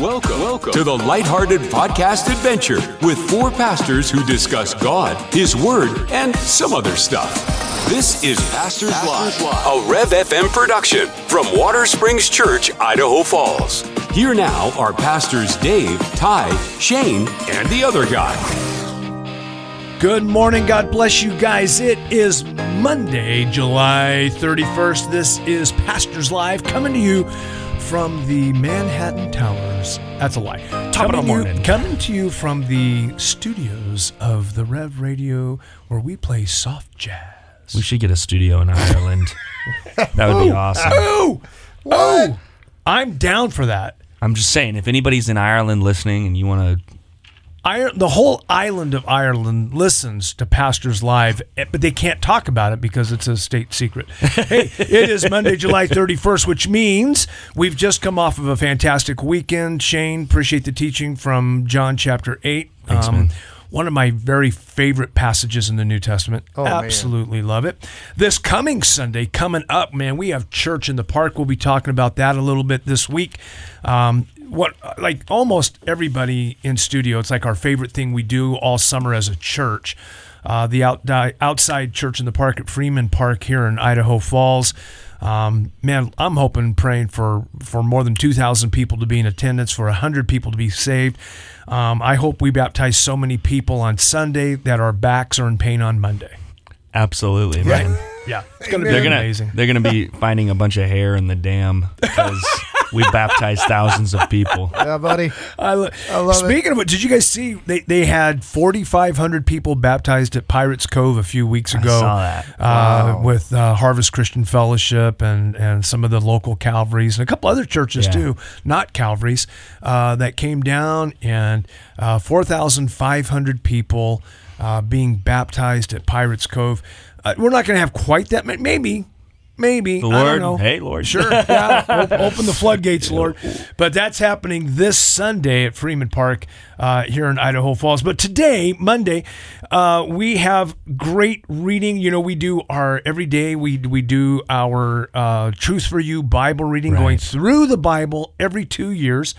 Welcome, welcome to the Lighthearted Podcast Adventure with four pastors who discuss God, His Word, and some other stuff. This is Pastors, Live, a Rev FM production from Watersprings Church, Idaho Falls. Here now are pastors Dave, Ty, Shane, and the other guy. Good morning. God bless you guys. It is Monday, July 31st. This is Pastors Live coming to you from the Manhattan Towers. That's a lie. Top of the Coming you- morning. coming to you from the studios of the Rev Radio where we play soft jazz. We should get a studio in Ireland. that would be awesome. Oh! Oh! I'm down for that. I'm just saying, if anybody's in Ireland listening and you want to, The whole island of Ireland listens to Pastors Live, eh, but they can't talk about it because it's a state secret. hey, it is Monday, July 31st, which means we've just come off of a fantastic weekend. Shane, appreciate the teaching from John chapter 8. Thanks, man. One of my very favorite passages in the New Testament. Oh, man. Absolutely love it. This coming Sunday, coming up, man, we have church in the park. We'll be talking about that a little bit this week. Um, what like almost everybody in studio, it's like our favorite thing we do all summer as a church. Uh, the out, outside church in the park at Freeman Park here in Idaho Falls. Um, man, I'm hoping, praying for for more than 2,000 people to be in attendance, for 100 people to be saved. Um, I hope we baptize so many people on Sunday that our backs are in pain on Monday. absolutely, man. Yeah, it's going to be They're gonna amazing. they're gonna be finding a bunch of hair in the dam because we baptized thousands of people. Yeah, buddy. I, lo- love it. speaking of it, did you guys see they, they had 4,500 people baptized at Pirates Cove a few weeks ago? saw that. Uh, With uh, Harvest Christian Fellowship and, and some of the local Calvaries and a couple other churches Yeah. too, not Calvaries, uh, that came down and uh, 4,500 people uh, being baptized at Pirates Cove. Uh, we're not going to have quite that many, maybe. Maybe The I don't Lord, hey Lord, Sure. Yeah. Open the floodgates, Lord. But that's happening this Sunday at Freeman Park uh, here in Idaho Falls. But today, Monday, uh, we have great reading. You know, we do our every day. We we do our uh, Truth for You Bible reading, going through the Bible every two years.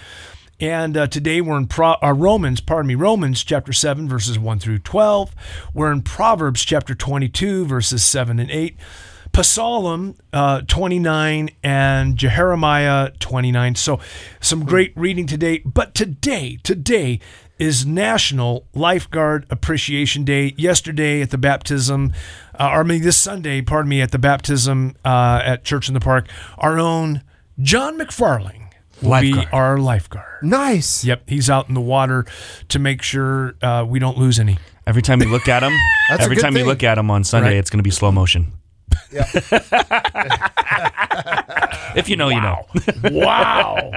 And uh, today we're in Pro- uh, Romans, pardon me, Romans chapter 7, verses 1 through 12. We're in Proverbs chapter 22, verses 7 and 8. Psalm uh, 29 and Jeremiah 29. So some great reading today. But today, today is National Lifeguard Appreciation Day. Yesterday at the baptism, uh, or I mean this Sunday, pardon me, at the baptism uh, at Church in the Park, our own John McFarling will be our lifeguard. Nice. Yep, he's out in the water to make sure uh, we don't lose any. Every time you look at him, That's a every good time you thing. look at him on Sunday, Right. it's going to be slow motion. if you know, you know. wow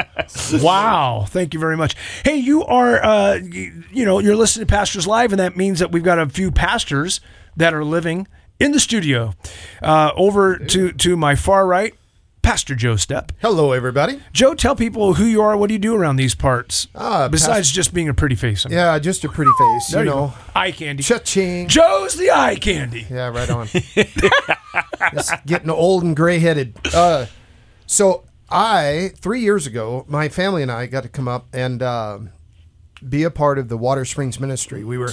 wow thank you very much hey you are uh you, you know you're listening to pastors live and that means that we've got a few pastors that are living in the studio uh over to to my far right pastor joe step Hello, everybody. joe tell people who you are what do you do around these parts Ah, besides just being a pretty face Yeah, just a pretty face. there you you know. go eye candy Cha-ching. joe's the eye candy Yeah, right on. Just getting old and gray headed. Uh, so I three years ago, my family and I got to come up and uh, be a part of the Watersprings ministry. We were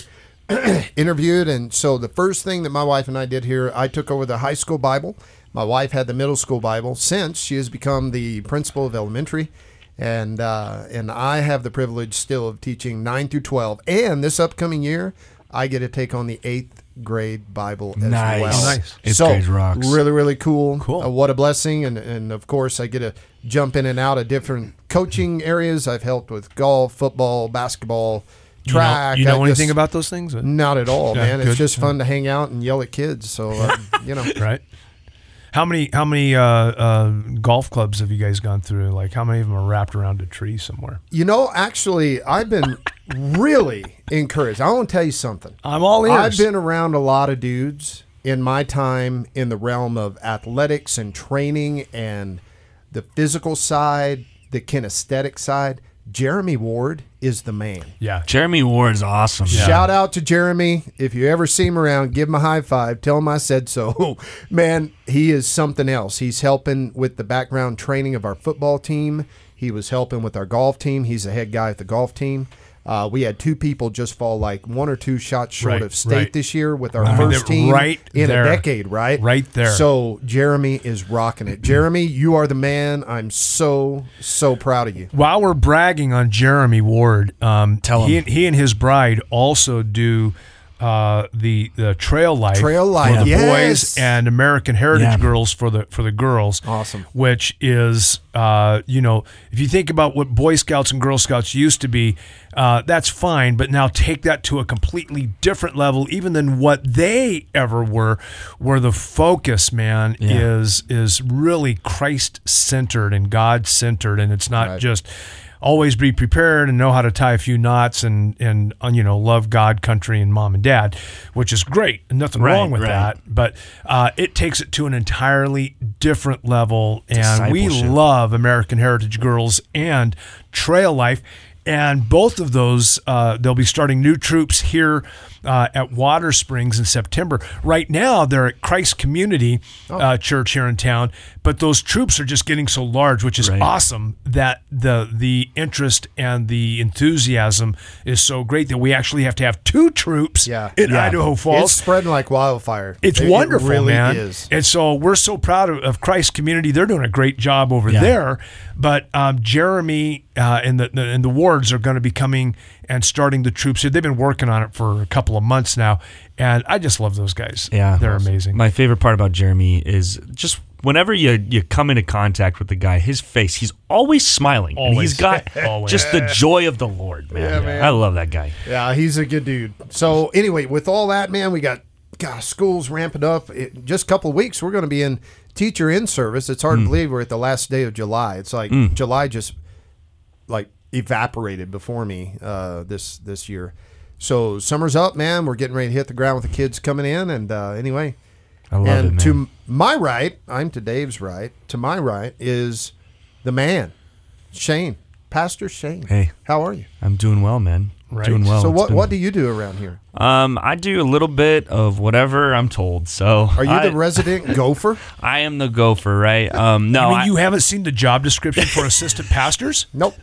interviewed, and so the first thing that my wife and I did here, I took over the high school Bible. My wife had the middle school Bible. Since she has become the principal of elementary, and uh, and I have the privilege still of teaching nine through twelve. And this upcoming year, I get to take on the eighth grade Bible as Nice. well. Nice. Eighth so grade rocks. really, really cool. Cool. Uh, what a blessing, and and of course I get to jump in and out of different coaching areas. I've helped with golf, football, basketball, you know, track. you know anything just- about those things Not at all, Yeah, man. good. It's just fun to hang out and yell at kids. So um, you know. right how many how many uh, uh, golf clubs have you guys gone through like how many of them are wrapped around a tree somewhere You know, actually, I've been really encouraged. I want to tell you something. i'm all ears I've been around a lot of dudes in my time in the realm of athletics and training and the physical side, the kinesthetic side. Jeremy Ward is the man. yeah Jeremy Ward's awesome. Shout out to Jeremy. If you ever see him around, give him a high five. Tell him I said so. Man, he is something else. He's helping with the background training of our football team. He was helping with our golf team. He's the head guy at the golf team. Uh, we had two people just fall like one or two shots short Right, of state right. this year with our I first they're team right in there. a decade, right? Right there. So Jeremy is rocking it. Jeremy, you are the man. I'm so so proud of you. While we're bragging on Jeremy Ward, um, Tell he, him. he and his bride also do uh, the the Trail Life Trail Life, for the yes. boys and American Heritage Yeah. Girls for the for the girls. Awesome. Which is uh, you know if you think about what Boy Scouts and Girl Scouts used to be, uh, that's fine. But now take that to a completely different level, even than what they ever were. Where the focus, man, is is really Christ centered and God centered, and it's not Right. just always be prepared and know how to tie a few knots and and uh, you know love God, country, and mom and dad, which is great. and Nothing Right, wrong with right. that. But uh, it takes it to an entirely different level, and we love American Heritage Girls and Trail Life. And both of those, uh, they'll be starting new troops here uh, at Watersprings in September. Right now, they're at Christ Community Oh. uh, Church here in town, but those troops are just getting so large, which is Right. awesome. That the the interest and the enthusiasm is so great that we actually have to have two troops Yeah. in Yeah. Idaho Falls. It's spreading like wildfire. It's It- wonderful, it really man. Is. And so we're so proud of, of Christ Community. They're doing a great job over Yeah. there. But um, Jeremy uh, and the, the and the wards are going to be coming and starting the troops here. They've been working on it for a couple of months now, and I just love those guys. Yeah, they're amazing. My favorite part about Jeremy is just whenever you you come into contact with the guy, his face, he's always smiling, and Always. he's got just the joy of the Lord, man. Yeah, man. I love that guy. Yeah, he's a good dude. So anyway, with all that, man, we got gosh, school's ramping up. It, just a couple of weeks, we're going to be in teacher in service. It's Hmm. hard to believe we're at the last day of July. It's like July just like evaporated before me uh, this this year. So summer's up, man. We're getting ready to hit the ground with the kids coming in, and uh, anyway. I love and it, man. to my right, I'm to Dave's right. To my right is the man, Shane, Pastor Shane. Hey. how are you? I'm doing well, man. Right. Doing well. so what been- what do you do around here? Um, I do a little bit of whatever I'm told. So Are you I, the resident gopher? I am the gopher, right? Um, no, I mean, I, you haven't seen the job description for assistant pastors? Nope.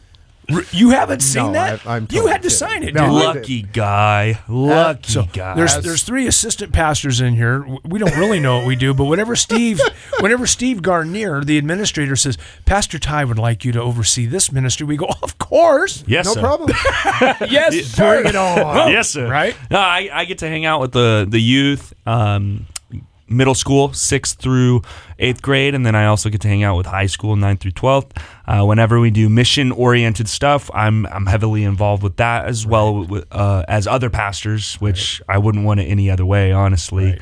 R- You haven't seen No, that? I- I'm you had to kidding. sign it, No, dude. I- lucky guy, lucky So guy. there's there's three assistant pastors in here. We don't really know what we do, but whenever Steve, whenever Steve Garnier, the administrator, says Pastor Ty would like you to oversee this ministry, we go, of course, yes, No sir. problem. yes, Bring it on. yes, sir. Right? No, I, I get to hang out with the the youth, um, middle school, sixth through eighth grade, and then I also get to hang out with high school, ninth through twelfth. Uh, whenever we do mission oriented stuff, I'm I'm heavily involved with that as well uh, as other pastors, which I wouldn't want it any other way, honestly.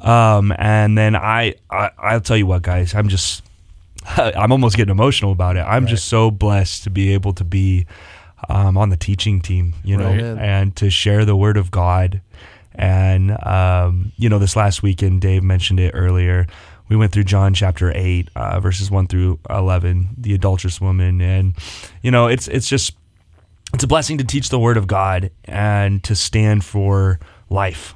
Um, and then I, I I'll tell you what, guys, I'm just I'm almost getting emotional about it. I'm just so blessed to be able to be um, on the teaching team, you know, Right. and to share the word of God. And um, you know, this last weekend, Dave mentioned it earlier. We went through John chapter eight, uh, verses one through eleven, the adulterous woman, and you know, it's it's just it's a blessing to teach the word of God and to stand for life.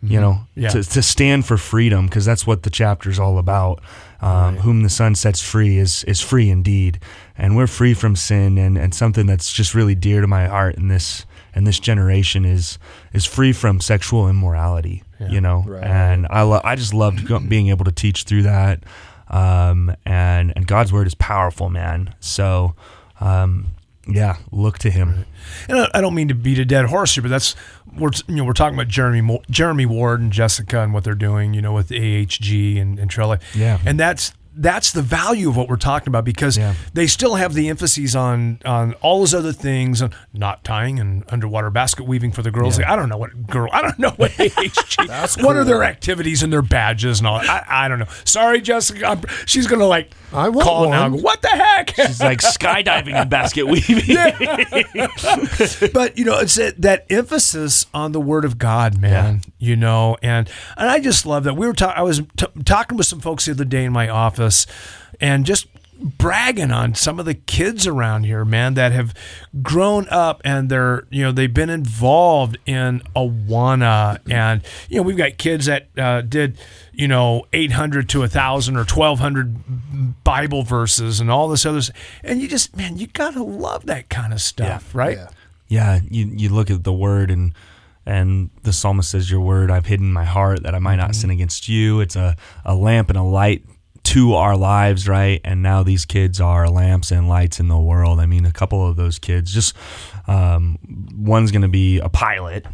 You know, Yeah. to, to stand for freedom because that's what the chapter's all about. Um, Whom the Son sets free is is free indeed, and we're free from sin. And, and something that's just really dear to my heart in this in this generation is is free from sexual immorality. You know, Right. and I lo- I just loved being able to teach through that. Um, and and God's word is powerful, man. So. Um, yeah, look to him. And I- I don't mean to beat a dead horse here, but that's we're you know we're talking about Jeremy Mo- Jeremy Ward and Jessica and what they're doing, you know, with AHG and and Trail Life. Yeah. and that's that's the value of what we're talking about because Yeah. they still have the emphases on on all those other things, on not tying and underwater basket weaving for the girls. Like, I don't know what girl, I don't know what AHG. What are their activities and their badges and all? I, I don't know. Sorry, Jessica. I'm, she's gonna like I want call now. one. and go, What the heck? She's like skydiving and basket weaving. but you know it's that, that emphasis on the word of god man you know and and i just love that we were talking i was t- talking with some folks the other day in my office and just bragging on some of the kids around here, man, that have grown up and they're, you know, they've been involved in Awana. And, you know, we've got kids that uh, did, you know, 800 to 1,000 or 1,200 Bible verses and all this other stuff. And you just, man, you got to love that kind of stuff, yeah, right? Yeah. Yeah, you you look at the word and and the psalmist says, "Your word I've hidden in my heart that I might not sin against you." It's a a lamp and a light to our lives, right? And now these kids are lamps and lights in the world. I mean, a couple of those kids, just um, one's going to be a pilot.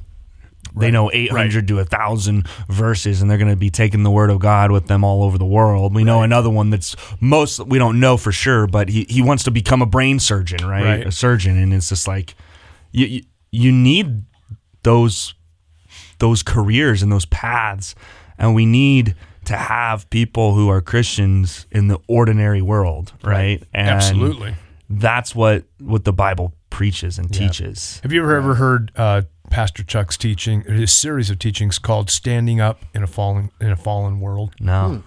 They know 800 to 1,000 verses, and they're going to be taking the word of God with them all over the world. We know another one that's most, we don't know for sure, but he, he wants to become a brain surgeon, right? Right. A surgeon. And it's just like, you, you, you need those those careers and those paths and we need to have people who are Christians in the ordinary world, right? And Absolutely. That's what what the Bible preaches and teaches. Have you ever ever heard uh, Pastor Chuck's teaching, his series of teachings called "Standing Up in a Fallen in a Fallen World"? No.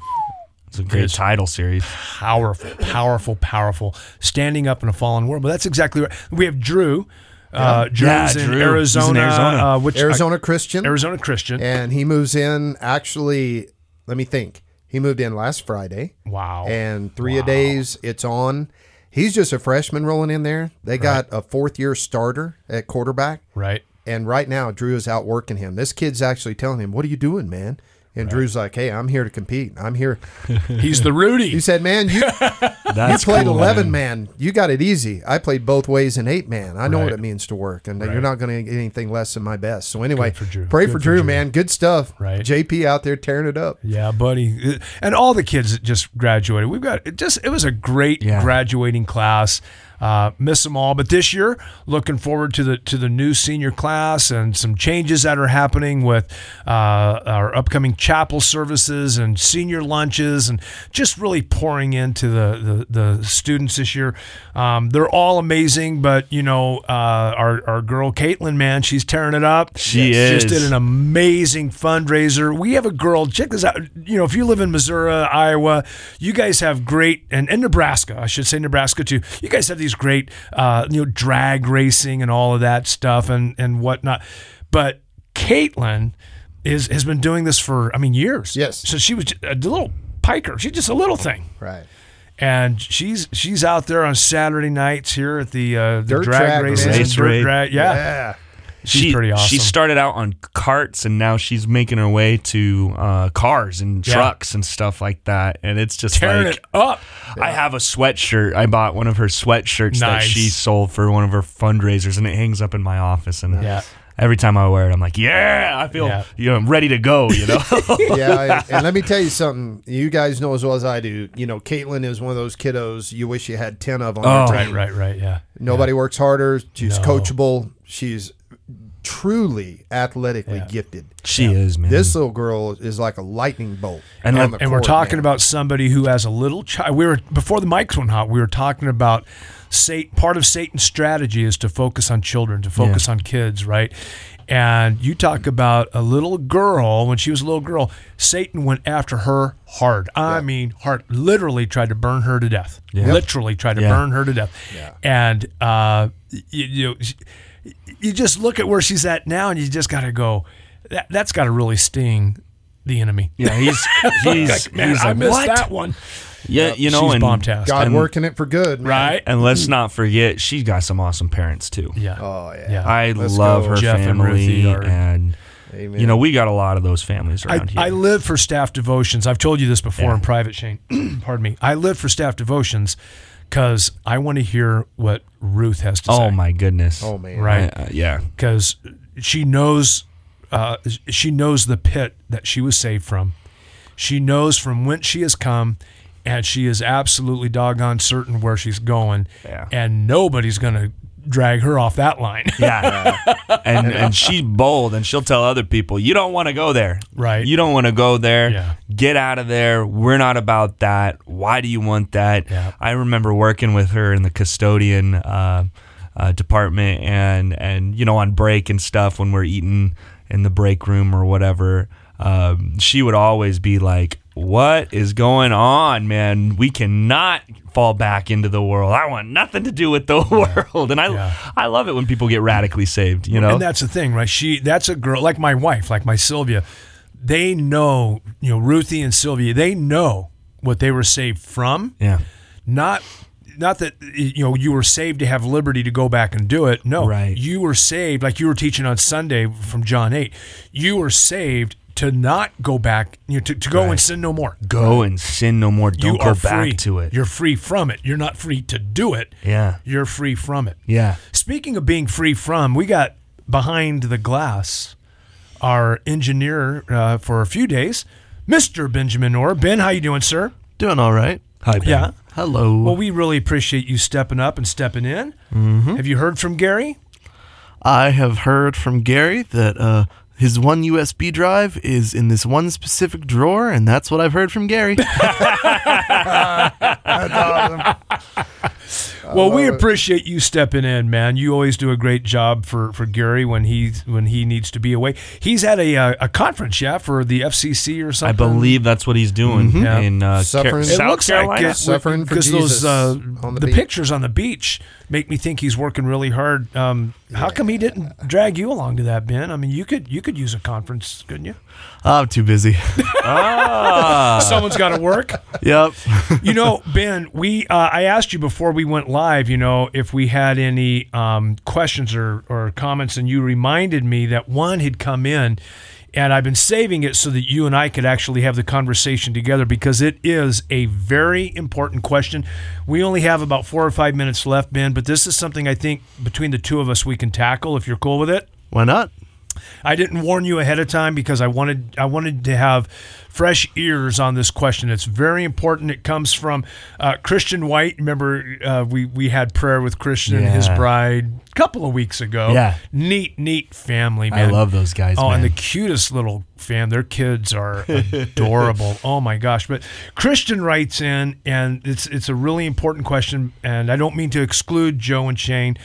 It's a great Yes. title series. Powerful, powerful, powerful. Standing up in a fallen world. But that's exactly right. We have Drew. Uh, Drew's Yeah, in Drew. He's in Arizona. Arizona. Uh, which Arizona Christian. Arizona Christian. And he moves in actually, let me think. He moved in last Friday. Wow. And three a days, it's on. He's just a freshman rolling in there. They got a fourth year starter at quarterback. right. And right now, Drew is out working him. This kid's actually telling him, What are you doing, man? And Drew's like, Hey, I'm here to compete. I'm here. He's the Rudy. He said, Man, you, That's you played cool, 11 man. You got it easy. I played both ways in eight man. I know what it means to work, and Right. you're not going to get anything less than my best. So, anyway, for Drew. pray Good for for Drew, Drew. man. Good stuff. Right. JP out there tearing it up. Yeah, buddy. And all the kids that just graduated. We've got it just it was a great Yeah. graduating class. Uh, miss them all, but this year, looking forward to the to the new senior class and some changes that are happening with uh, our upcoming chapel services and senior lunches, and just really pouring into the the, the students this year. Um, they're all amazing, but you know, uh, our our girl Caitlin, man, she's tearing it up. She just is. did an amazing fundraiser. We have a girl. Check this out. You know, if you live in Missouri, Iowa, you guys have great, and, and Nebraska, I should say Nebraska too. You guys have these great, uh, you know, drag racing and all of that stuff and and whatnot. But Caitlin is has been doing this for, I mean, years. Yes. So she was a little piker. She's just a little thing Right. and she's she's out there on Saturday nights here at the, uh, the Dirt drag track, races, Race dirt drag. Yeah, Yeah. She's she, pretty awesome. She started out on karts and now she's making her way to uh, cars and Yeah. trucks and stuff like that. And it's just tearing like it up. I have a sweatshirt. I bought one of her sweatshirts that she sold for one of her fundraisers, and it hangs up in my office. And Yeah. every time I wear it, I'm like, yeah, I feel Yeah. you know I'm ready to go. You know, yeah, and, and let me tell you something. You guys know as well as I do. You know, Caitlin is one of those kiddos you wish you had ten of on Oh. your Right, team. right, right. Yeah. Nobody works harder. She's No. coachable. She's truly athletically Yeah. gifted. she is man. This little girl is like a lightning bolt. And on let- the and we're talking man. about somebody who has a little child. We were before the mics went hot. We were talking about Satan. Part of Satan's strategy is to focus on children, to focus on kids, right? And you talk about a little girl when she was a little girl. Satan went after her hard. I mean, hard. Literally tried to burn her to death. Literally tried to Yeah. burn her to death. And uh, you, you know, you just look at where she's at now, and you just got to go. That that's got to really sting the enemy. yeah, he's he's, Like, man, he's I like, missed what? that one. Yeah, you know, She's and bomb-tastic. God and, working it for good, man. Right? and let's not forget, she's got some awesome parents too. Yeah. Oh yeah. Yeah. I Let's love go. her Jeff family, Ruthie are- and Amen. you know we got a lot of those families I, around here. I live for staff devotions. I've told you this before Yeah. in private, Shane. Pardon me. I live for staff devotions because I want to hear what Ruth has to say. oh my goodness! Oh man. Right. Uh, yeah, Because she knows, uh, she knows the pit that she was saved from. She knows from whence she has come, and she is absolutely doggone certain where she's going. Yeah. And nobody's going to drag her off that line. Yeah. and and she's bold and she'll tell other people, you don't want to go there. Right. You don't want to go there. Yeah. Get out of there. We're not about that. Why do you want that? Yeah. I remember working with her in the custodian uh, uh, department and and you know on break and stuff when we're eating in the break room or whatever. Um, she would always be like, what is going on, man? We cannot fall back into the world. I want nothing to do with the world. And I Yeah. I love it when people get radically saved, you know? And that's the thing, right? She that's a girl like my wife, like my Sylvia. They know, you know, Ruthie and Sylvia, they know what they were saved from. yeah. Not not that you know you were saved to have liberty to go back and do it. No. Right. You were saved like you were teaching on Sunday from John 8. You were saved to not go back, you know, to, to go and sin no more. Go and sin no more. Don't you go are back free. to it. You're free from it. You're not free to do it. yeah. You're free from it. Yeah. Speaking of being free from, we got behind the glass our engineer uh, for a few days, Mr. Benjamin Orr. Ben, how you doing, sir? Doing all right. Hi, Ben. Yeah. Hello. Well, we really appreciate you stepping up and stepping in. Mm-hmm. Have you heard from Gary? I have heard from Gary that uh, his one USB drive is in this one specific drawer, and that's what I've heard from Gary. well, we appreciate you stepping in, man. You always do a great job for, for Gary when he when he needs to be away. He's at a uh, a conference, yeah, for the FCC or something. I believe that's what he's doing Yeah. in uh, Suffering- Car- It South looks like Carolina. it. Suffering for because those uh, on the, the pictures on the beach make me think he's working really hard. Um, How come he didn't drag you along to that, Ben? I mean, you could you could use a conference, couldn't you? I'm too busy. Ah. Someone's got to work. yep. You know, Ben, we uh, I asked you before we went live. You know, if we had any um, questions or or comments, and you reminded me that one had come in. And I've been saving it so that you and I could actually have the conversation together because it is a very important question. We only have about four or five minutes left, Ben, but this is something I think between the two of us we can tackle if you're cool with it. Why not? I didn't warn you ahead of time because I wanted I wanted to have fresh ears on this question. It's very important. It comes from uh, Christian White. Remember, uh, we we had prayer with Christian and his bride a couple of weeks ago. Yeah. neat, neat family. I love those guys. Oh, and the cutest little fam. Their kids are adorable. oh my gosh! But Christian writes in, and it's it's a really important question. And I don't mean to exclude Joe and Shane,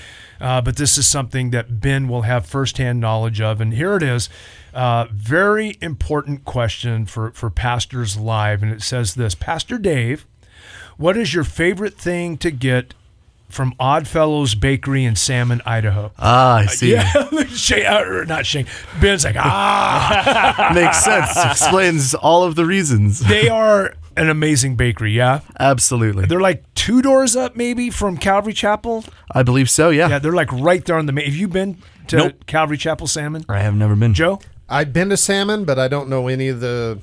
uh, but this is something that Ben will have firsthand knowledge of. And here it is. Uh, very important question for for pastors live, and it says this: Pastor Dave, what is your favorite thing to get from Oddfellows Bakery in Salmon, Idaho? Ah, I see. Yeah, Shane, uh, not Shane. Ben's like, ah. Makes sense. Explains all of the reasons. they are an amazing bakery, yeah? Absolutely. They're like two doors up, maybe, from Calvary Chapel. I believe so, yeah. Yeah, they're like right there on the main. Have you been to Nope. Calvary Chapel Salmon? I have never been. Joe? I've been to Salmon, but I don't know any of the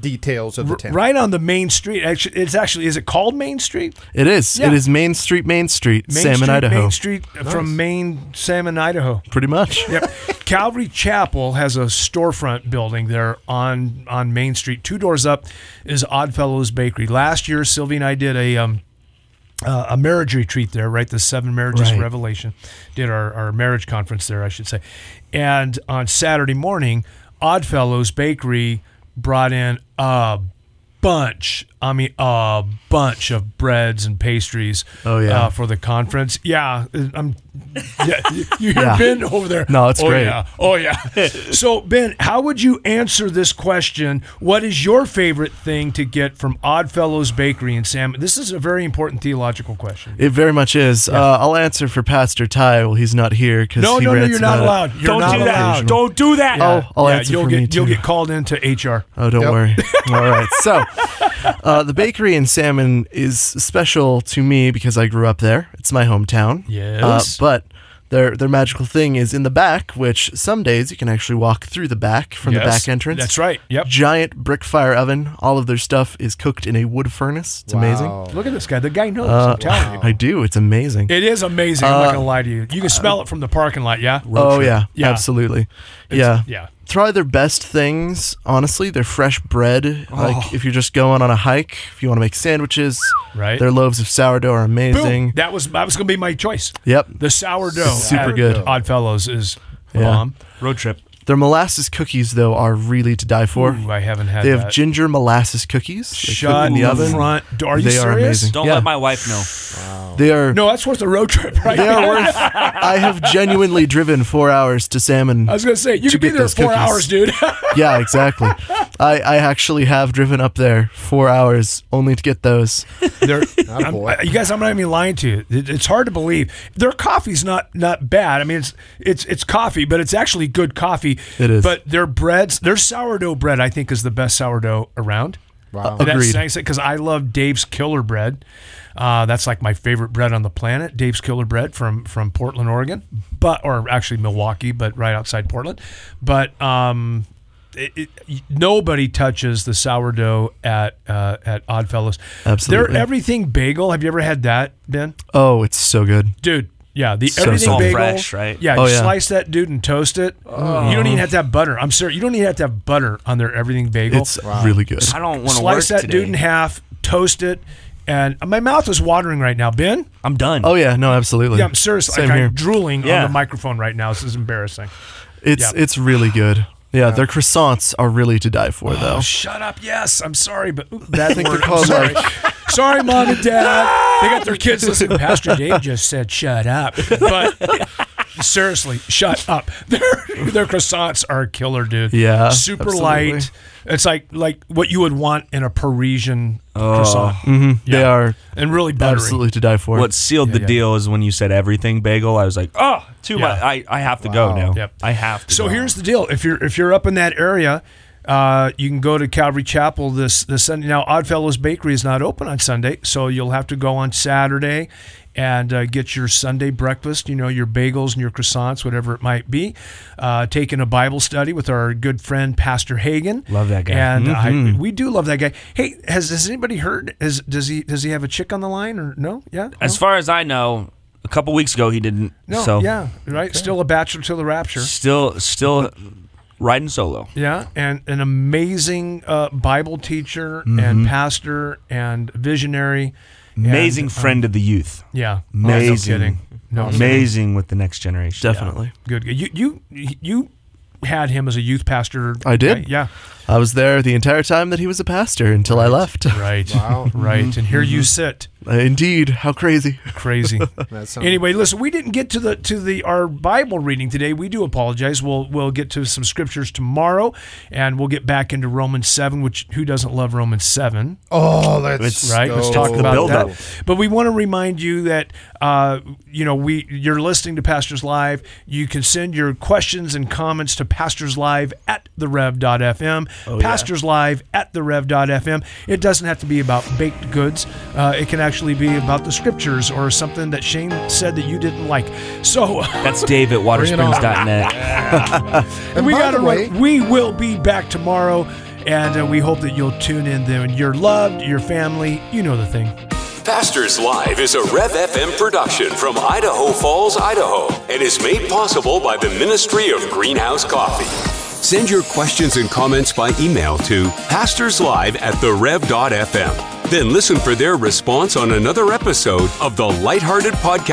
details of the town. Right on the main street. Actually, it's actually, is it called Main Street? It is. Yeah. It is Main Street, Main Street, Main Salmon, Street, Idaho. Main Street uh, from Main Salmon, Idaho. Pretty much. Yep. Calvary Chapel has a storefront building there on on Main Street. Two doors up is Oddfellows Bakery. Last year, Sylvie and I did a um, uh, a marriage retreat there, right? The seven marriages Right. revelation. Did our, our marriage conference there, I should say. And on Saturday morning, Oddfellows Bakery brought in a bunch. I mean, a bunch of breads and pastries. Oh, yeah. uh, for the conference. Yeah, I'm. Yeah, you you hear Yeah. Ben over there? No, it's oh, great. Yeah. Oh yeah. so Ben, how would you answer this question? What is your favorite thing to get from Oddfellows Bakery in Sam? This is a very important theological question. It very much is. Uh, I'll answer for Pastor Ty. Well, he's not here because No, he no, no, you're not allowed. You're Don't not do that. allowed. Don't do that. Oh, I'll yeah, answer you'll for get me you'll get called into HR. Oh, don't Yep. worry. All right. So, uh, the bakery in Salmon is special to me because I grew up there. It's my hometown. Yes. Uh, but their their magical thing is in the back, which some days you can actually walk through the back from the back entrance. That's right. Yep. Giant brick fire oven. All of their stuff is cooked in a wood furnace. It's amazing. Look at this guy. The guy knows. Uh, I'm telling you. I do. It's amazing. It is amazing. I'm Uh, not gonna lie to you. You can smell it from the parking lot. Yeah. oh yeah, Yeah. absolutely. It's- yeah. Yeah. Try their best things. Honestly, their fresh bread. Oh. Like if you're just going on a hike, if you want to make sandwiches, Right. their loaves of sourdough are amazing. Boom. That was that was gonna be my choice. Yep. The sourdough. Super at good. Oddfellows is Yeah. bomb. Road trip. Their molasses cookies, though, are really to die for. Ooh, I haven't had they that. have ginger molasses cookies. They Shut in the the oven. front. Are you They are serious? amazing. Don't Yeah. let my wife know. Wow. They are. No, that's worth a road trip, right? They are worth. I have genuinely driven four hours to Salmon. I was gonna say you to could be there four cookies. hours, dude. yeah, exactly. I, I actually have driven up there four hours only to get those. They're, Atta I'm- boy. you guys, I'm not even lying to you. It, it's hard to believe. Their coffee's not not bad. I mean, it's it's it's coffee, but it's actually good coffee. It is. But their breads, their sourdough bread, I think, is the best sourdough around. Wow. And Agreed. That's because I love Dave's Killer Bread. Uh, that's like my favorite bread on the planet. Dave's Killer Bread from from Portland, Oregon, but or actually Milwaukie, but right outside Portland. But um, it, it, nobody touches the sourdough at uh, at Oddfellows. Absolutely. Their everything bagel. Have you ever had that, Ben? Oh, it's so good. Dude, yeah, the So everything all bagel. fresh, right? Yeah, Oh, you yeah. slice that dude and toast it. You don't even have to have butter. I'm sorry, you don't even have to have butter on their everything bagel. It's really good. I don't want to work slice that today. dude in half, toast it, and my mouth is watering right now. Ben, I'm done. Oh yeah, no, absolutely. yeah, I'm seriously, like. I'm drooling Yeah. on the microphone right now. This is embarrassing. It's Yeah. it's really good. Yeah, their croissants are really to die for, oh, though. Oh, shut up. Yes, I'm sorry, but ooh, bad think they're called, sorry. sorry, mom and dad. They got their kids listening. Pastor Dave just said, "Shut up." But seriously, shut up. Their their croissants are a killer, dude. Yeah, super absolutely. light. It's like like what you would want in a Parisian croissant, They Yeah. are and really buttery. absolutely to die for. What sealed the yeah. deal is when you said everything bagel. I was like, oh, too Yeah. much. I, I have to go now. Yep. I have to. So go. here's the deal: if you're if you're up in that area, uh, you can go to Calvary Chapel this this Sunday. Now, Oddfellows Bakery is not open on Sunday, so you'll have to go on Saturday and uh, get your Sunday breakfast. You know, your bagels and your croissants, whatever it might be. Uh, taking a Bible study with our good friend Pastor Hagen. Love that guy. and Mm-hmm. I, we do love that guy. Hey, has has anybody heard? Is does he does he have a chick on the line or no? Yeah. as far as I know, a couple weeks ago he didn't. no. so yeah. Right. Still a bachelor till the rapture. still still riding solo. Yeah, and an amazing uh, Bible teacher and pastor and visionary. And, Amazing um, friend of the youth. yeah, Amazing. no kidding. No, kidding. Amazing with the next generation. Definitely. good. good. You you you had him as a youth pastor. I did. right? Yeah. I was there the entire time that he was a pastor until I left. Right. Wow. Right. And here you sit. Uh, Indeed, how crazy. Crazy. That sounds- Anyway, listen, we didn't get to the to the our Bible reading today. We do apologize. We'll we'll get to some scriptures tomorrow, and we'll get back into Romans seven. Which who doesn't love Romans seven? Oh, let's right? Go. Let's talk the about buildup. that. But we want to remind you that uh, you know we you're listening to Pastors Live. You can send your questions and comments to Pastors Live at the Rev.fm. Pastors Live at the Rev.fm. It doesn't have to be about baked goods. Uh, it can actually be about the scriptures or something that Shane said that you didn't like. So That's Dave at watersprings.net. And we got to way- We will be back tomorrow. And uh, we hope that you'll tune in then. You're loved, your family, you know the thing. Pastors Live is a Rev FM production from Idaho Falls, Idaho, and is made possible by the Ministry of Greenhouse Coffee. Send your questions and comments by email to pastorslive at therev.fm. Then listen for their response on another episode of the Lighthearted Podcast.